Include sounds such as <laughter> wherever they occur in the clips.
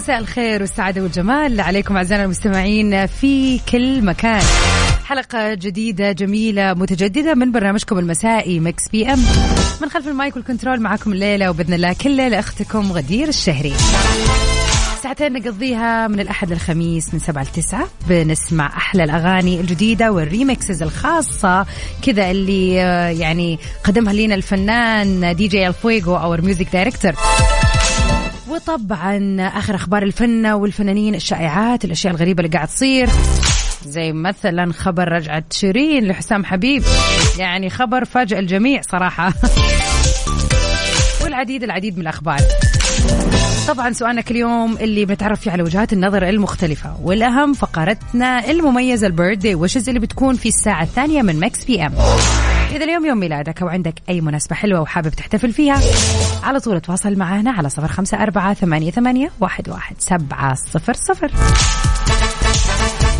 مساء الخير والسعادة والجمال عليكم أعزائنا المستمعين في كل مكان. حلقة جديدة جميلة متجددة من برنامجكم المسائي Mix PM. من خلف ال mic وال control معكم الليلة وبإذن الله كل ليلة أختكم غدير الشهري. ساعتين نقضيها من الأحد للخميس من سبعة لتسعة بنسمع أحلى الأغاني الجديدة وال remixes الخاصة كذا اللي آه، يعني قدمها لنا الفنان دي جي الفويجو أو music director وطبعا آخر أخبار الفن والفنانين الشائعات الأشياء الغريبة اللي قاعد تصير. زي مثلا خبر رجعة شيرين لحسام حبيب. يعني خبر فاجأ الجميع صراحة. <laughs> والعديد العديد من الأخبار. طبعا سؤالنا كل يوم اللي بنتعرف فيه على وجهات النظر المختلفة. والأهم فقرتنا المميزة ال birthday wishes اللي بتكون في الساعة الثانية من Mix PM؟ إذا اليوم يوم ميلادك أو عندك أي مناسبة حلوة وحابب تحتفل فيها على طول تواصل معنا على صفر خمسة أربعة ثمانية, ثمانية واحد, واحد سبعة صفر صفر.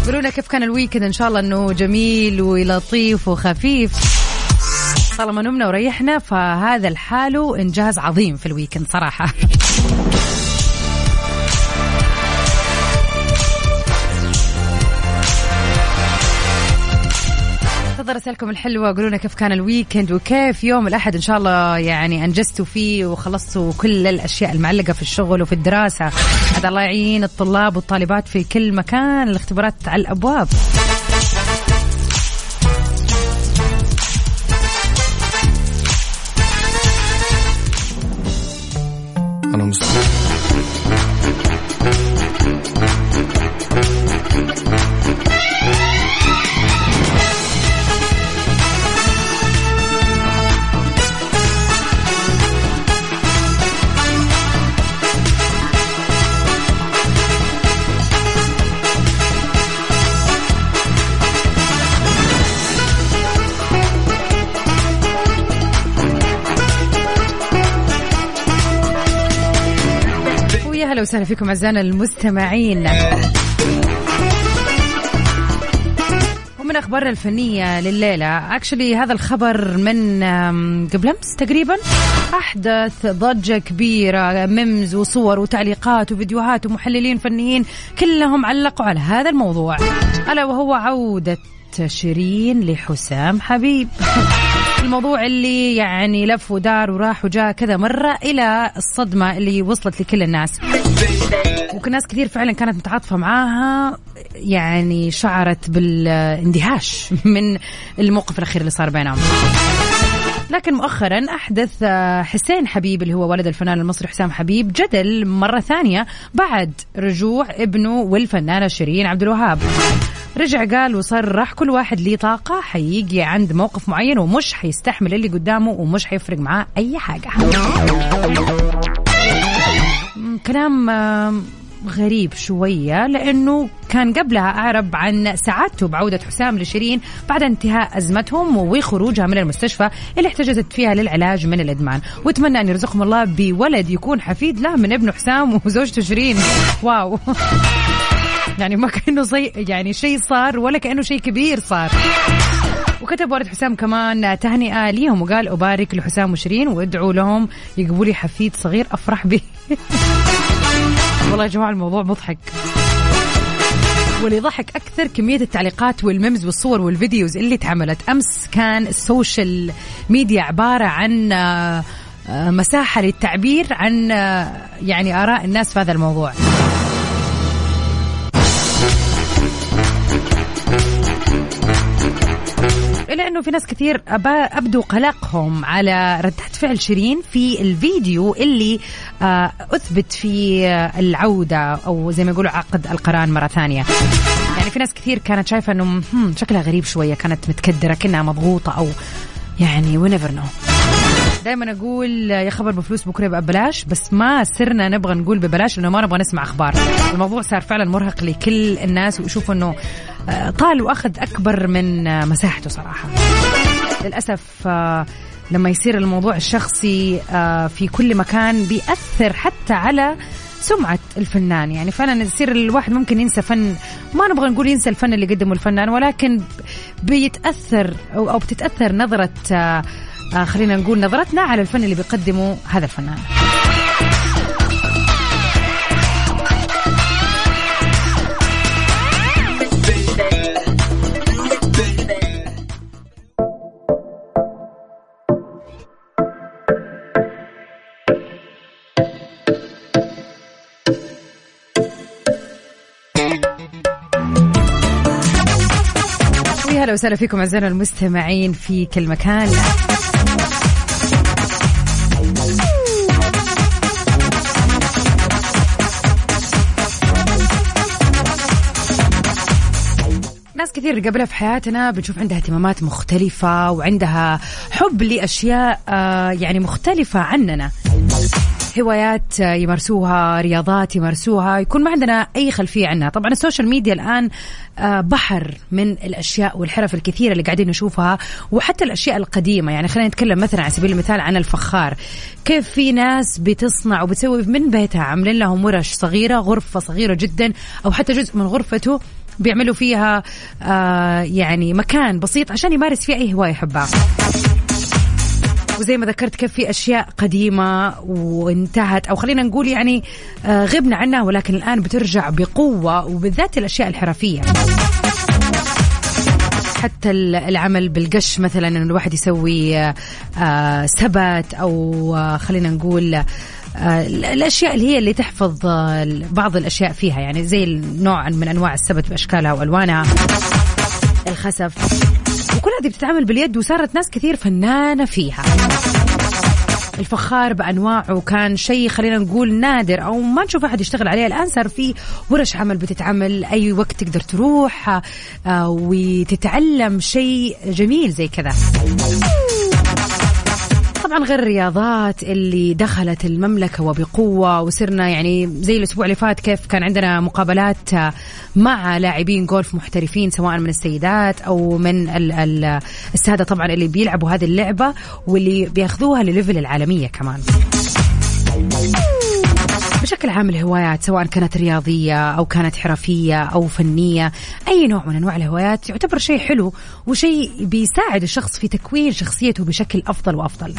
قولوا لنا كيف كان ال weekend إن شاء الله أنه جميل ولطيف وخفيف. طالما نمنا وريحنا فهذا الحال إنجاز عظيم في ال weekend صراحة. انتظر رسالكم الحلوة قولوا كيف كان ال weekend وكيف يوم الأحد. إن شاء الله يعني أنجزتوا فيه وخلصتوا كل الأشياء المعلقة في الشغل وفي الدراسة. هذا الله يعين الطلاب والطالبات في كل مكان. الاختبارات على الأبواب. وسهلا فيكم أعزائنا المستمعين. ومن أخبارنا الفنية لليلة actually هذا الخبر من قبل أمس تقريبا أحدث ضجة كبيرة memes وصور وتعليقات وفيديوهات ومحللين فنيين كلهم علقوا على هذا الموضوع. ألا وهو عودة شيرين لحسام حبيب. <laughs> الموضوع اللي يعني لف ودار وراح وجاء كذا مرة إلى الصدمة اللي وصلت لكل الناس. وكل ناس كثير فعلا كانت متعاطفة معاها يعني شعرت بالاندهاش <laughs> من الموقف الأخير اللي صار بينهم. لكن مؤخرا أحدث حسين حبيب اللي هو ولد الفنان المصري حسام حبيب جدل مرة ثانية بعد رجوع ابنه والفنانة شيرين عبد الوهاب. رجع قال وصرح كل واحد ليه طاقة حيجي عند موقف معين ومش حيستحمل اللي قدامه ومش حيفرق معاه أي حاجة. كلام غريب شوية لأنه كان قبلها أعرب عن سعادته بعودة حسام لشيرين بعد انتهاء أزمتهم وخروجها من المستشفى اللي احتجزت فيها للعلاج من الإدمان. وتمنى أن يرزقهم الله بولد يكون حفيد له من ابنه حسام وزوجته شيرين. واو. يعني ما كأنه زي يعني شيء صار ولا كأنه شيء كبير صار. وكتب ولد حسام كمان تهنئة ليهم وقال أبارك لحسام وشيرين وادعوا لهم يجيبوا لي حفيد صغير أفرح به. <laughs> والله يا جماعة الموضوع مضحك. واللي ضحك أكثر كمية التعليقات وال memes والصور وال videos اللي اتعملت. أمس كان ال social media عبارة عن آه، مساحة للتعبير عن آه، يعني آراء الناس في هذا الموضوع. إلا أنه في ناس كثير أبدوا قلقهم على ردة فعل شيرين في الفيديو اللي آه، أثبت فيه العودة أو زي ما يقولوا عقد القران مرة ثانية. يعني في ناس كثير كانت شايفة أنه شكلها غريب شوية كانت متكدرة كأنها مضغوطة أو يعني we never know. دائما أقول يا خبر بفلوس بكرة يبقى ببلاش بس ما صرنا نبغى نقول ببلاش لأنه ما نبغى نسمع أخبار. الموضوع صار فعلا مرهق لكل الناس ويشوفوا إنه آه، طال وأخذ أكبر من آه، مساحته صراحة. للأسف آه، لما يصير الموضوع الشخصي في كل مكان بيأثر حتى على سمعة الفنان. يعني فعلا يصير الواحد ممكن ينسى فن ما نبغى نقول ينسى الفن اللي قدمه الفنان ولكن بيتأثر أو بتتأثر نظرة آه خلينا نقول نظرتنا على الفن اللي بيقدمه هذا الفنان. أهلا وسهلا فيكم أعزائنا المستمعين في كل مكان. ناس كثير قبلها في حياتنا بنشوف عندها اهتمامات مختلفة وعندها حب لأشياء آه، يعني مختلفة عننا. هوايات يمارسوها رياضات يمارسوها يكون ما عندنا أي خلفية عنها. طبعا السوشيال ميديا الآن آه، بحر من الأشياء والحرف الكثيرة اللي قاعدين نشوفها وحتى الأشياء القديمة. يعني خلينا نتكلم مثلا على سبيل المثال عن الفخار. كيف في ناس بتصنع وبتسوي من بيتها؟ عاملين لهم ورش صغيرة غرفة صغيرة جدا أو حتى جزء من غرفته بيعملوا فيها آه يعني مكان بسيط عشان يمارس فيه أي هواية يحبها. وزي ما ذكرت كيف في أشياء قديمة وانتهت. أو خلينا نقول يعني آه، غبنا عنها ولكن الآن بترجع بقوة وبالذات الأشياء الحرفية. حتى العمل بالقش مثلا إنه الواحد يسوي آه، سبت أو آه، خلينا نقول الأشياء اللي هي اللي تحفظ بعض الأشياء فيها. يعني زي نوع من أنواع السبت بأشكالها وألوانها. الخسف. وكل هذه بتتعمل باليد وصارت ناس كثير فنانة فيها. الفخار بأنواعه كان شيء خلينا نقول نادر أو ما نشوف أحد يشتغل عليه. الآن صار في ورش عمل بتتعمل أي وقت تقدر تروح آه، وتتعلم شيء جميل زي كذا. طبعا غير الرياضات اللي دخلت المملكة وبقوة وصرنا يعني زي الأسبوع اللي فات كيف كان عندنا مقابلات مع لاعبين جولف محترفين سواء من السيدات أو من السادة طبعا اللي بيلعبوا هذه اللعبة واللي بياخذوها لليفل العالمية كمان. بشكل عام الهوايات سواء كانت رياضية أو كانت حرفية أو فنية أي نوع من أنواع الهوايات يعتبر شيء حلو وشيء بيساعد الشخص في تكوين شخصيته بشكل أفضل وأفضل.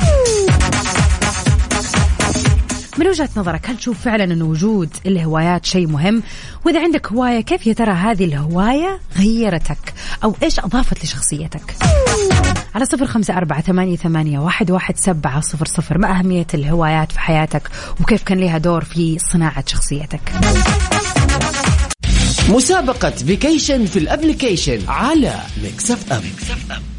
من وجهة نظرك هل تشوف فعلا أن وجود الهوايات شيء مهم؟ وإذا عندك هواية كيف يا ترى هذه الهواية غيرتك؟ أو إيش أضافت لشخصيتك؟ على صفر خمسة أربعة ثمانية, ثمانية واحد, واحد سبعة صفر صفر ما أهمية الهوايات في حياتك وكيف كان لها دور في صناعة شخصيتك مسابقة vacation في ال application على Mix FM, Mix FM.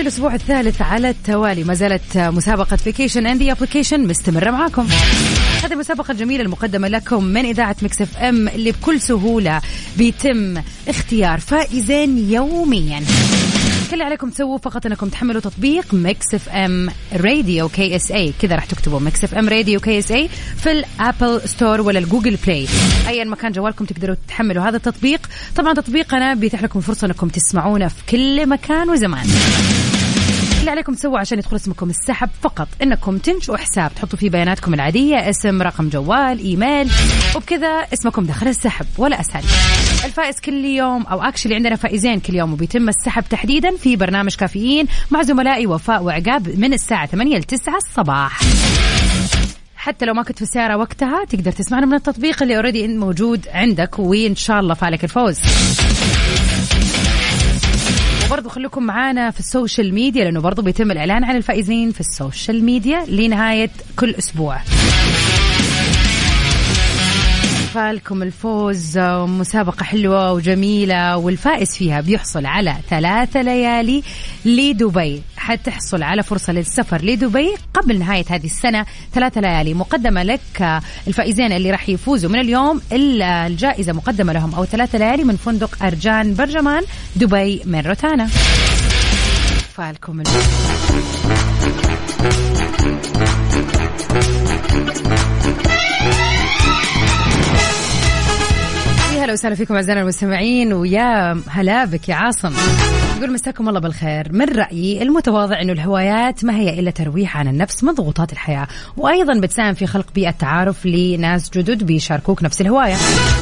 وللأسبوع الثالث على التوالي. ما زالت مسابقة vacation and application مستمرة معاكم. هذه المسابقة الجميلة المقدمة لكم من إذاعة Mix FM اللي بكل سهولة بيتم اختيار فائزين يوميا. كل اللي عليكم تسووه فقط إنكم تحملوا تطبيق Mix FM Radio KSA كذا راح تكتبوا Mix FM Radio KSA في ال Apple Store ولا ال Google Play ايا مكان جوالكم تقدروا تحملوا هذا التطبيق. طبعا تطبيقنا بيتيح لكم فرصة إنكم تسمعونا في كل مكان وزمان. اللي عليكم تسووا عشان يدخل اسمكم السحب فقط. إنكم تنشئوا حساب تحطوا فيه بياناتكم العادية اسم رقم جوال إيميل. وبكذا اسمكم داخل السحب. ولا أسهل. الفائز كل يوم أو actually عندنا فائزين كل يوم وبيتم السحب تحديدا في برنامج كافيين مع زملائي وفاء وعقاب من الساعة 8 ل 9 الصباح. حتى لو ما كنت في السيارة وقتها تقدر تسمعنا من التطبيق اللي already موجود عندك وإن شاء الله فالك الفوز. وبرضه خليكم معانا في ال social media لأنه برضه بيتم الإعلان عن الفائزين في ال social media لنهاية كل أسبوع. فالكم الفوز مسابقة حلوة وجميلة والفائز فيها بيحصل على ثلاثة ليالي لدبي. حتحصل على فرصة للسفر لدبي قبل نهاية هذه السنة. ثلاثة ليالي مقدمة لك الفائزين اللي راح يفوزوا من اليوم الجائزة مقدمة لهم أو ثلاثة ليالي من فندق أرجان برجمان دبي من روتانا. أطفالكم هلا وسهلا فيكم اعزائنا المستمعين ويا هلا بك يا عاصم. يقول مساكم الله بالخير. من رأيي المتواضع إنه الهوايات ما هي إلا ترويح عن النفس من ضغوطات الحياة. وأيضا بتساهم في خلق بيئة تعارف لناس جدد بيشاركوك نفس الهواية.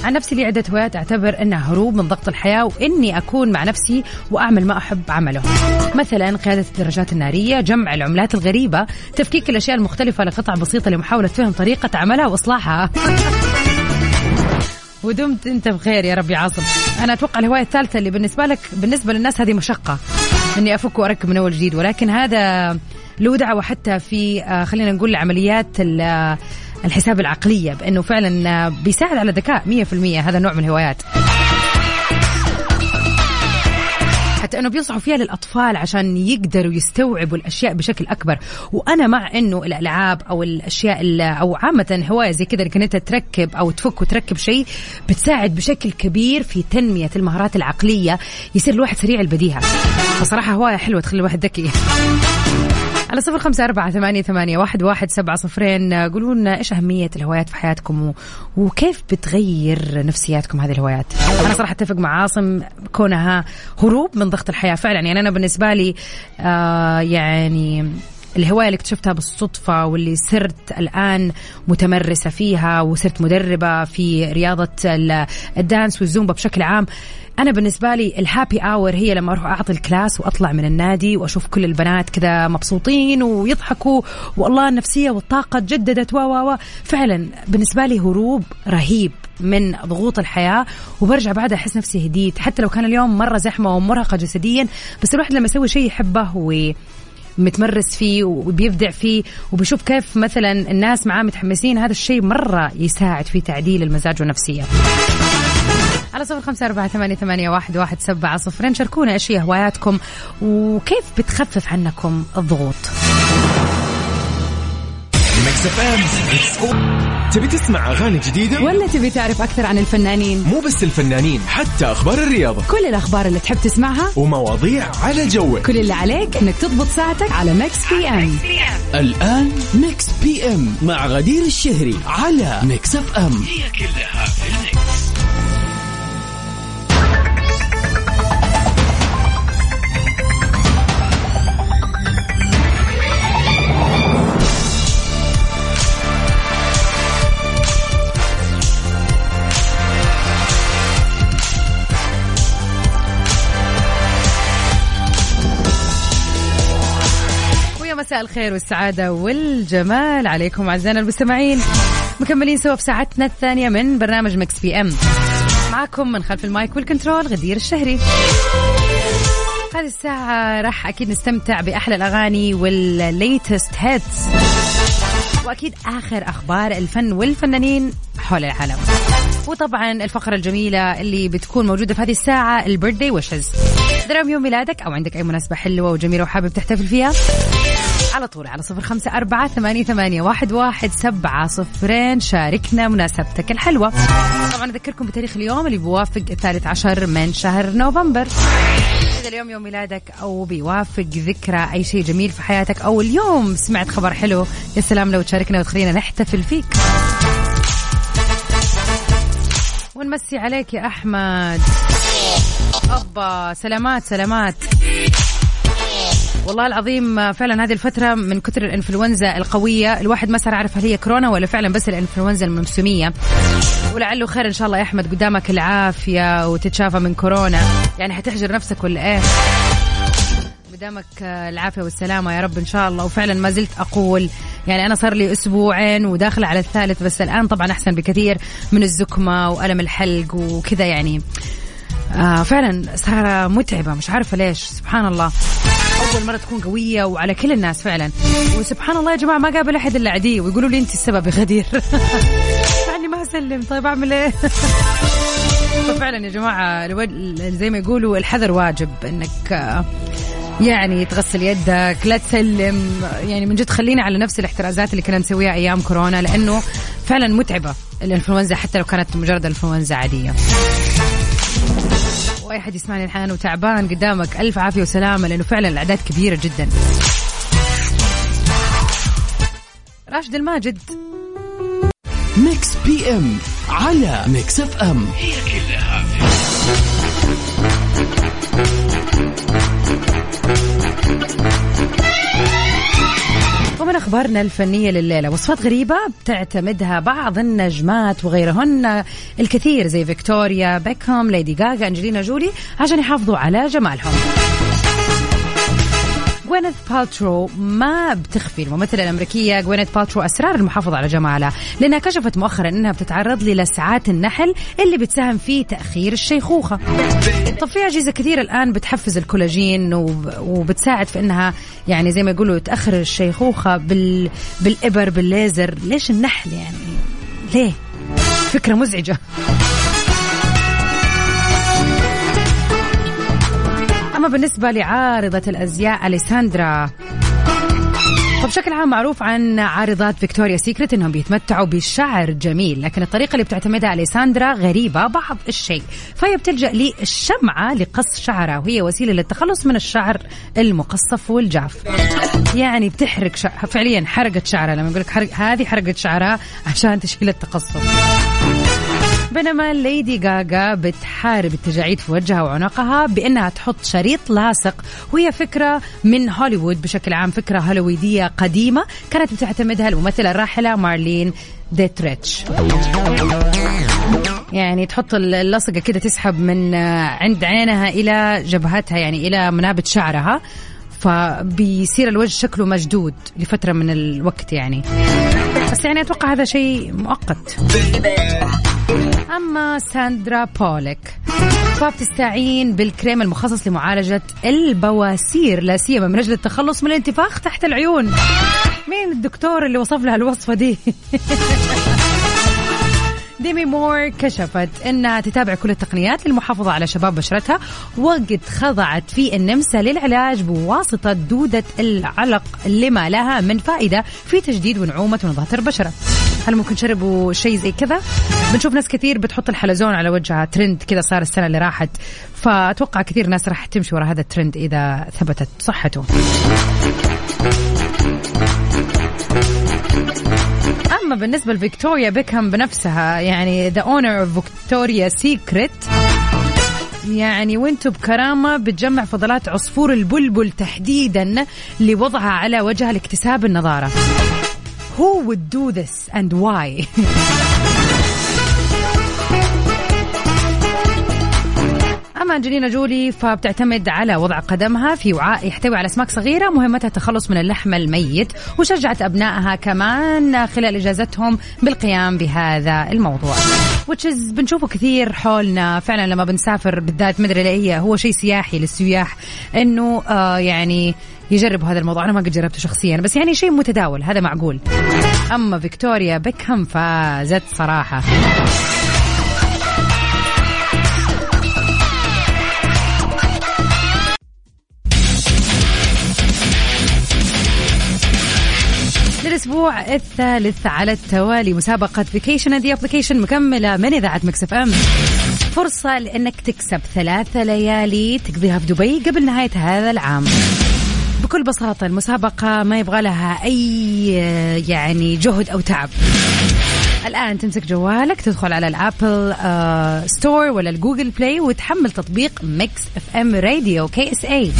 عن نفسي لي عده هوايات أعتبر إنها هروب من ضغط الحياة وإني أكون مع نفسي وأعمل ما أحب عمله. مثلا قيادة الدراجات النارية جمع العملات الغريبة تفكيك الأشياء المختلفة لقطع بسيطة لمحاولة فهم طريقة عملها وإصلاحها. ودمت انت بخير يا رب يا عاصم. أنا أتوقع الهواية الثالثة اللي بالنسبة لك بالنسبة للناس هذه مشقة. اني افك واركب من اول جديد. ولكن هذا له دعوة حتى في آه، خلينا نقول عمليات آه، الحساب العقلية بأنه فعلا آه، بيساعد على الذكاء 100% هذا نوع من الهوايات. حتى انه بينصحوا فيها للأطفال عشان يقدروا يستوعبوا الأشياء بشكل أكبر. وأنا مع إنه الألعاب أو الأشياء أو عامة هواية زي كذا انك أنت تركب أو تفك وتركب شيء بتساعد بشكل كبير في تنمية المهارات العقلية يصير الواحد سريع البديهة. فصراحة هواية حلوة تخلي الواحد ذكي. على صفر خمسة أربعة ثمانية, ثمانية واحد, واحد سبعة صفرين قولوا لنا إيش أهمية الهوايات في حياتكم. وكيف بتغير نفسياتكم هذه الهوايات أنا صراحة أتفق مع عاصم كونها هروب من ضغط الحياة فعلا يعني أنا بالنسبة لي آه يعني الهواية اللي اكتشفتها بالصدفة واللي صرت الآن متمرسة فيها وصرت مدربة في رياضة ال dance والزومبا بشكل عام أنا بالنسبة لي ال happy hour هي لما أروح أعطي ال class وأطلع من النادي وأشوف كل البنات كذا مبسوطين ويضحكوا والله النفسية والطاقة تجددت و و فعلا بالنسبة لي هروب رهيب من ضغوط الحياة وبرجع بعدها أحس نفسي هديت حتى لو كان اليوم مرة زحمة ومرهقة جسديا بس الواحد لما يسوي شيء يحبه و متمرس فيه وبيبدع فيه وبيشوف كيف مثلا الناس معاه متحمسين هذا الشيء مرة يساعد في تعديل المزاج والنفسية. على صفر خمسة أربعة ثمانية, ثمانية واحد, واحد سبعة صفرين شاركونا إيش هي هواياتكم وكيف بتخفف عنكم الضغوط تبي تسمع أغاني جديدة؟ ولا تبي تعرف أكثر عن الفنانين؟ مو بس الفنانين حتى أخبار الرياضة كل الأخبار اللي تحب تسمعها ومواضيع على ذوقك كل اللي عليك إنك تضبط ساعتك على Mix PM الآن Mix PM مع غدير الشهري على Mix F M هي كلها في ال mix. الخير والسعادة والجمال. عليكم أعزائنا المستمعين. مكملين سوا في ساعتنا الثانية من برنامج Mix PM. معكم من خلف ال mic وال control غدير الشهري. هذه الساعة راح أكيد نستمتع بأحلى الأغاني وال latest hits وأكيد آخر أخبار الفن والفنانين حول العالم. وطبعا الفقرة الجميلة اللي بتكون موجودة في هذه الساعة ال birthday wishes درام يوم ميلادك أو عندك أي مناسبة حلوة وجميلة وحابب تحتفل فيها؟ على طول على صفر خمسة أربعة ثمانية, ثمانية واحد, واحد سبعة صفرين. شاركنا مناسبتك الحلوة. طبعا أذكركم بتاريخ اليوم اللي بيوافق الثالث عشر من شهر نوفمبر. إذا اليوم يوم ميلادك أو بيوافق ذكرى أي شيء جميل في حياتك أو اليوم سمعت خبر حلو يا سلام لو تشاركنا وتخلينا نحتفل فيك. ونمسي عليك يا أحمد. أبا سلامات سلامات. والله العظيم فعلا هذه الفترة من كثر الإنفلونزا القوية الواحد ما صار عارف هل هي كورونا ولا فعلا بس الإنفلونزا الموسمية. ولعله خير إن شاء الله يا أحمد قدامك العافية وتتشافى من كورونا. يعني حتحجر نفسك ولا إيه؟ قدامك العافية والسلامة يا رب إن شاء الله. وفعلا ما زلت أقول يعني أنا صار لي أسبوعين وداخله على الثالث بس الآن طبعا أحسن بكثير من الزكمة وألم الحلق وكذا يعني. آه فعلا صار متعبة مش عارفة ليش. سبحان الله. أول مرة تكون قوية وعلى كل الناس فعلا. وسبحان الله يا جماعة ما قابل أحد إلا عدي. ويقولوا لي أنت السبب يا غدير. <laughs> يعني ما أسلم. طيب أعمل إيه؟ <laughs> ففعلا يا جماعة زي ما يقولوا الحذر واجب. إنك يعني تغسل يدك لا تسلم. يعني من جد خلينا على نفس الاحترازات اللي كنا نسويها أيام كورونا لأنه فعلا متعبة الإنفلونزا حتى لو كانت مجرد إنفلونزا عادية. واي أحد يسمعني الحين وتعبان قدامك. ألف عافية وسلامة لأنه فعلا الأعداد كبيرة جدا. راشد الماجد. Mix PM على Mix FM. هي كلها. ومن أخبارنا الفنية لليلة. وصفات غريبة بتعتمدها بعض النجمات وغيرهن الكثير زي فيكتوريا بيكهام ليدي غاغا أنجلينا جولي عشان يحافظوا على جمالهم. جوينيث بالترو ما بتخفي الممثلة الأمريكية جوينيث بالترو أسرار المحافظة على جمالها لأنها كشفت مؤخرا أنها بتتعرض للسعات النحل اللي بتساهم في تأخير الشيخوخة. طب في أجهزة كثيرة الآن بتحفز الكولاجين وبتساعد في أنها يعني زي ما يقولوا تأخر الشيخوخة بال... بالإبر بالليزر. ليش النحل يعني؟ ليه؟ فكرة مزعجة. أما بالنسبة لعارضة الأزياء أليساندرا. فبشكل عام معروف عن عارضات فيكتوريا سيكريت إنهم بيتمتعوا بشعر جميل لكن الطريقة اللي بتعتمدها أليساندرا غريبة بعض الشيء. فهي بتلجأ للشمعة لقص شعرها وهي وسيلة للتخلص من الشعر المقصف والجاف. يعني بتحرق شعر فعليا حرقت شعرها لما يقول لك حرق هذه حرقت شعرها عشان تشيل التقصف. بينما ليدي غاغا بتحارب التجاعيد في وجهها وعنقها بأنها تحط شريط لاصق. وهي فكرة من هوليوود بشكل عام فكرة هوليوودية قديمة كانت بتعتمدها الممثلة الراحلة مارلين ديتريتش. يعني تحط اللصقة كده تسحب من عند عينها إلى جبهتها يعني إلى منابت شعرها. فبيصير الوجه شكله مشدود لفترة من الوقت يعني. بس يعني أتوقع هذا شيء مؤقت. أما ساندرا بولك فبتستعين بالكريم المخصص لمعالجة البواسير لا سيما من أجل التخلص من الانتفاخ تحت العيون. مين الدكتور اللي وصف لها الوصفة دي؟ <laughs> ديمي مور كشفت انها تتابع كل التقنيات للمحافظة على شباب بشرتها وقد خضعت في النمسا للعلاج بواسطة دودة العلق لما لها من فائدة في تجديد ونعومة ونظافه البشرة. هل ممكن تشربوا شيء زي كذا؟ بنشوف ناس كثير بتحط الحلزون على وجهها ترند كذا صار السنة اللي راحت فأتوقع كثير ناس راح تمشي ورا هذا الترند إذا ثبتت صحته. أما بالنسبة لفيكتوريا بيكهام بنفسها يعني the owner of Victoria's Secret يعني وأنتم بكرامة بتجمع فضلات عصفور البلبل تحديدا لوضعها على وجهها لاكتساب النضارة Who would do this and why? <laughs> أما أنجلينا جولي فبتعتمد على وضع قدمها في وعاء يحتوي على أسماك صغيرة مهمتها التخلص من اللحم الميت وشجعت أبنائها كمان خلال إجازتهم بالقيام بهذا الموضوع is بنشوفه كثير حولنا فعلا لما بنسافر بالذات مدري هي هو شيء سياحي للسياح إنه آه يعني يجربوا هذا الموضوع. أنا ما قد جربته شخصيا بس يعني شيء متداول هذا معقول. أما فيكتوريا بيكهام فازت صراحة. للأسبوع الثالث على التوالي مسابقة vacation the application مكملة من إذاعة Mix FM. فرصة لأنك تكسب ثلاثة ليالي تقضيها في دبي قبل نهاية هذا العام. بكل بساطة المسابقة ما يبغى لها أي يعني جهد أو تعب. الآن تمسك جوالك تدخل على ال Apple آه Store ولا ال Google Play وتحمل تطبيق Mix FM Radio KSA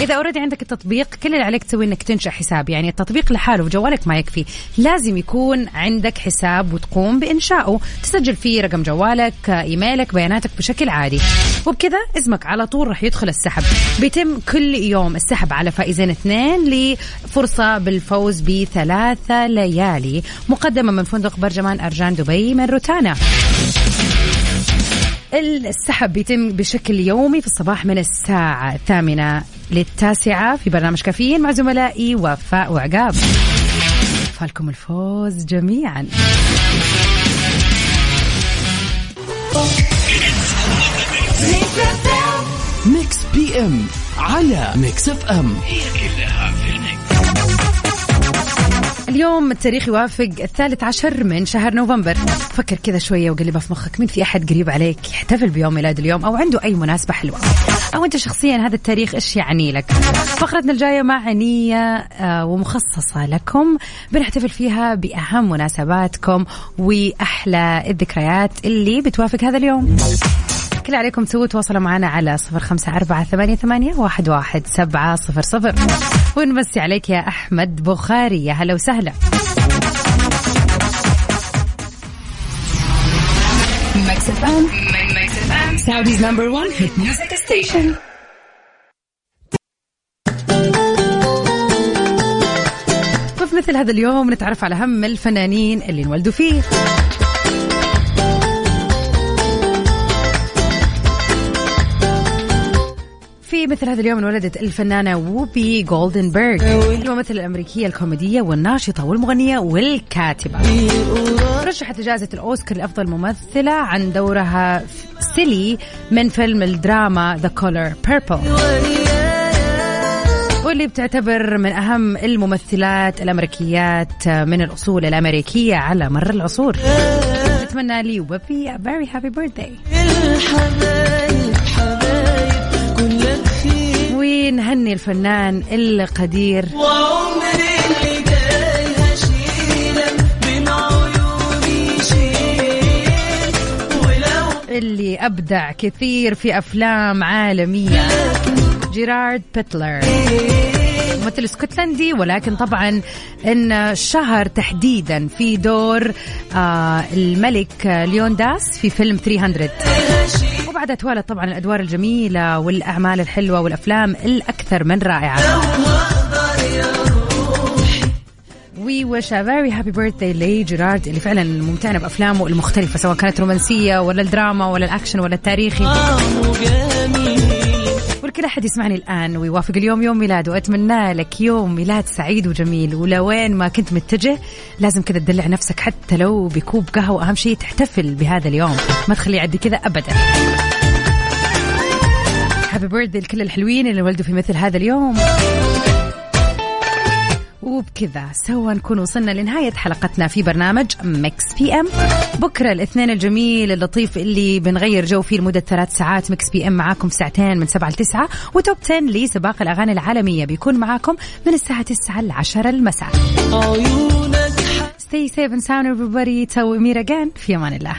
إذا أوريدي عندك التطبيق كل اللي عليك تسوي إنك تنشأ حساب. يعني التطبيق لحاله جوالك ما يكفي. لازم يكون عندك حساب وتقوم بإنشائه تسجل فيه رقم جوالك إيميلك بياناتك بشكل عادي. وبكذا اسمك على طول راح يدخل السحب. بيتم كل يوم السحب على فائزين اثنين لفرصة بالفوز بثلاثة ليالي. مقدمة من فندق برجمان أرجان دبي من روتانا. السحب بيتم بشكل يومي في الصباح من الساعة الثامنة للتاسعة في برنامج كافيين مع زملائي وفاء وعقاب. فالكم الفوز جميعا. Mix PM على Mix FM هي كلها اليوم التاريخ يوافق الثالث عشر من شهر نوفمبر. فكر كذا شوية وقلبها في مخك. مين في أحد قريب عليك يحتفل بيوم ميلاد اليوم أو عنده أي مناسبة حلوة؟ أو أنت شخصيا هذا التاريخ إيش يعني لك؟ فقرتنا الجاية معنية آه، ومخصصة لكم. بنحتفل فيها بأهم مناسباتكم وأحلى الذكريات اللي بتوافق هذا اليوم. كل عليكم تسووا تواصلوا معنا على صفر خمسة أربعة ثمانية, ثمانية واحد, واحد سبعة صفر صفر. ونمسي عليك يا أحمد بخاري. يا هلا وسهلا. وفي مثل هذا اليوم نتعرف على هم الفنانين اللي انولدوا فيه. مثل هذا اليوم انولدت الفنانة ووبي جولدنبرغ الممثلة الأمريكية الكوميدية والناشطة والمغنية والكاتبة. رشحت لجائزة الأوسكار لأفضل ممثلة عن دورها سيلي من فيلم الدراما The Color Purple. واللي بتعتبر من أهم الممثلات الأمريكيات من الأصول الأمريكية على مر العصور. نتمنى لي وبي a very happy birthday. ونهني الفنان القدير؟ وعمري اللي جاي هشيلك بين عيوني شيل. ولو اللي أبدع كثير في أفلام عالمية. جيرارد بتلر. ممثل اسكتلندي ولكن طبعا انشهر تحديدا في دور آه الملك ليونداس في فيلم 300 وبعدها توالت طبعا الأدوار الجميلة والأعمال الحلوة والأفلام الأكثر من رائعة. we wish a very happy birthday لجيرارد اللي فعلا ممتعنا بأفلامه المختلفة سواء كانت رومانسية ولا الدراما ولا الأكشن ولا التاريخي. ولكل أحد يسمعني الآن ويوافق اليوم يوم ميلاده. أتمنى لك يوم ميلاد سعيد وجميل. ولوين ما كنت متجه لازم كذا تدلع نفسك حتى لو بكوب قهوة. أهم شيء تحتفل بهذا اليوم. ما تخليه يعدي كذا ابدا. happy birthday لكل الحلوين اللي ولدوا في مثل هذا اليوم. وبكذا سوا نكون وصلنا لنهاية حلقتنا في برنامج ميكس بي ام بكرة الاثنين الجميل اللطيف اللي بنغير جو فيه لمدة ثلاث ساعات ميكس بي ام معاكم ساعتين من سبعة لتسعة. وتوب 10 لسباق الأغاني العالمية بيكون معاكم من الساعة 9 ل 10 المساء. Stay safe and sound everybody. تو ميرا جان في أمان الله.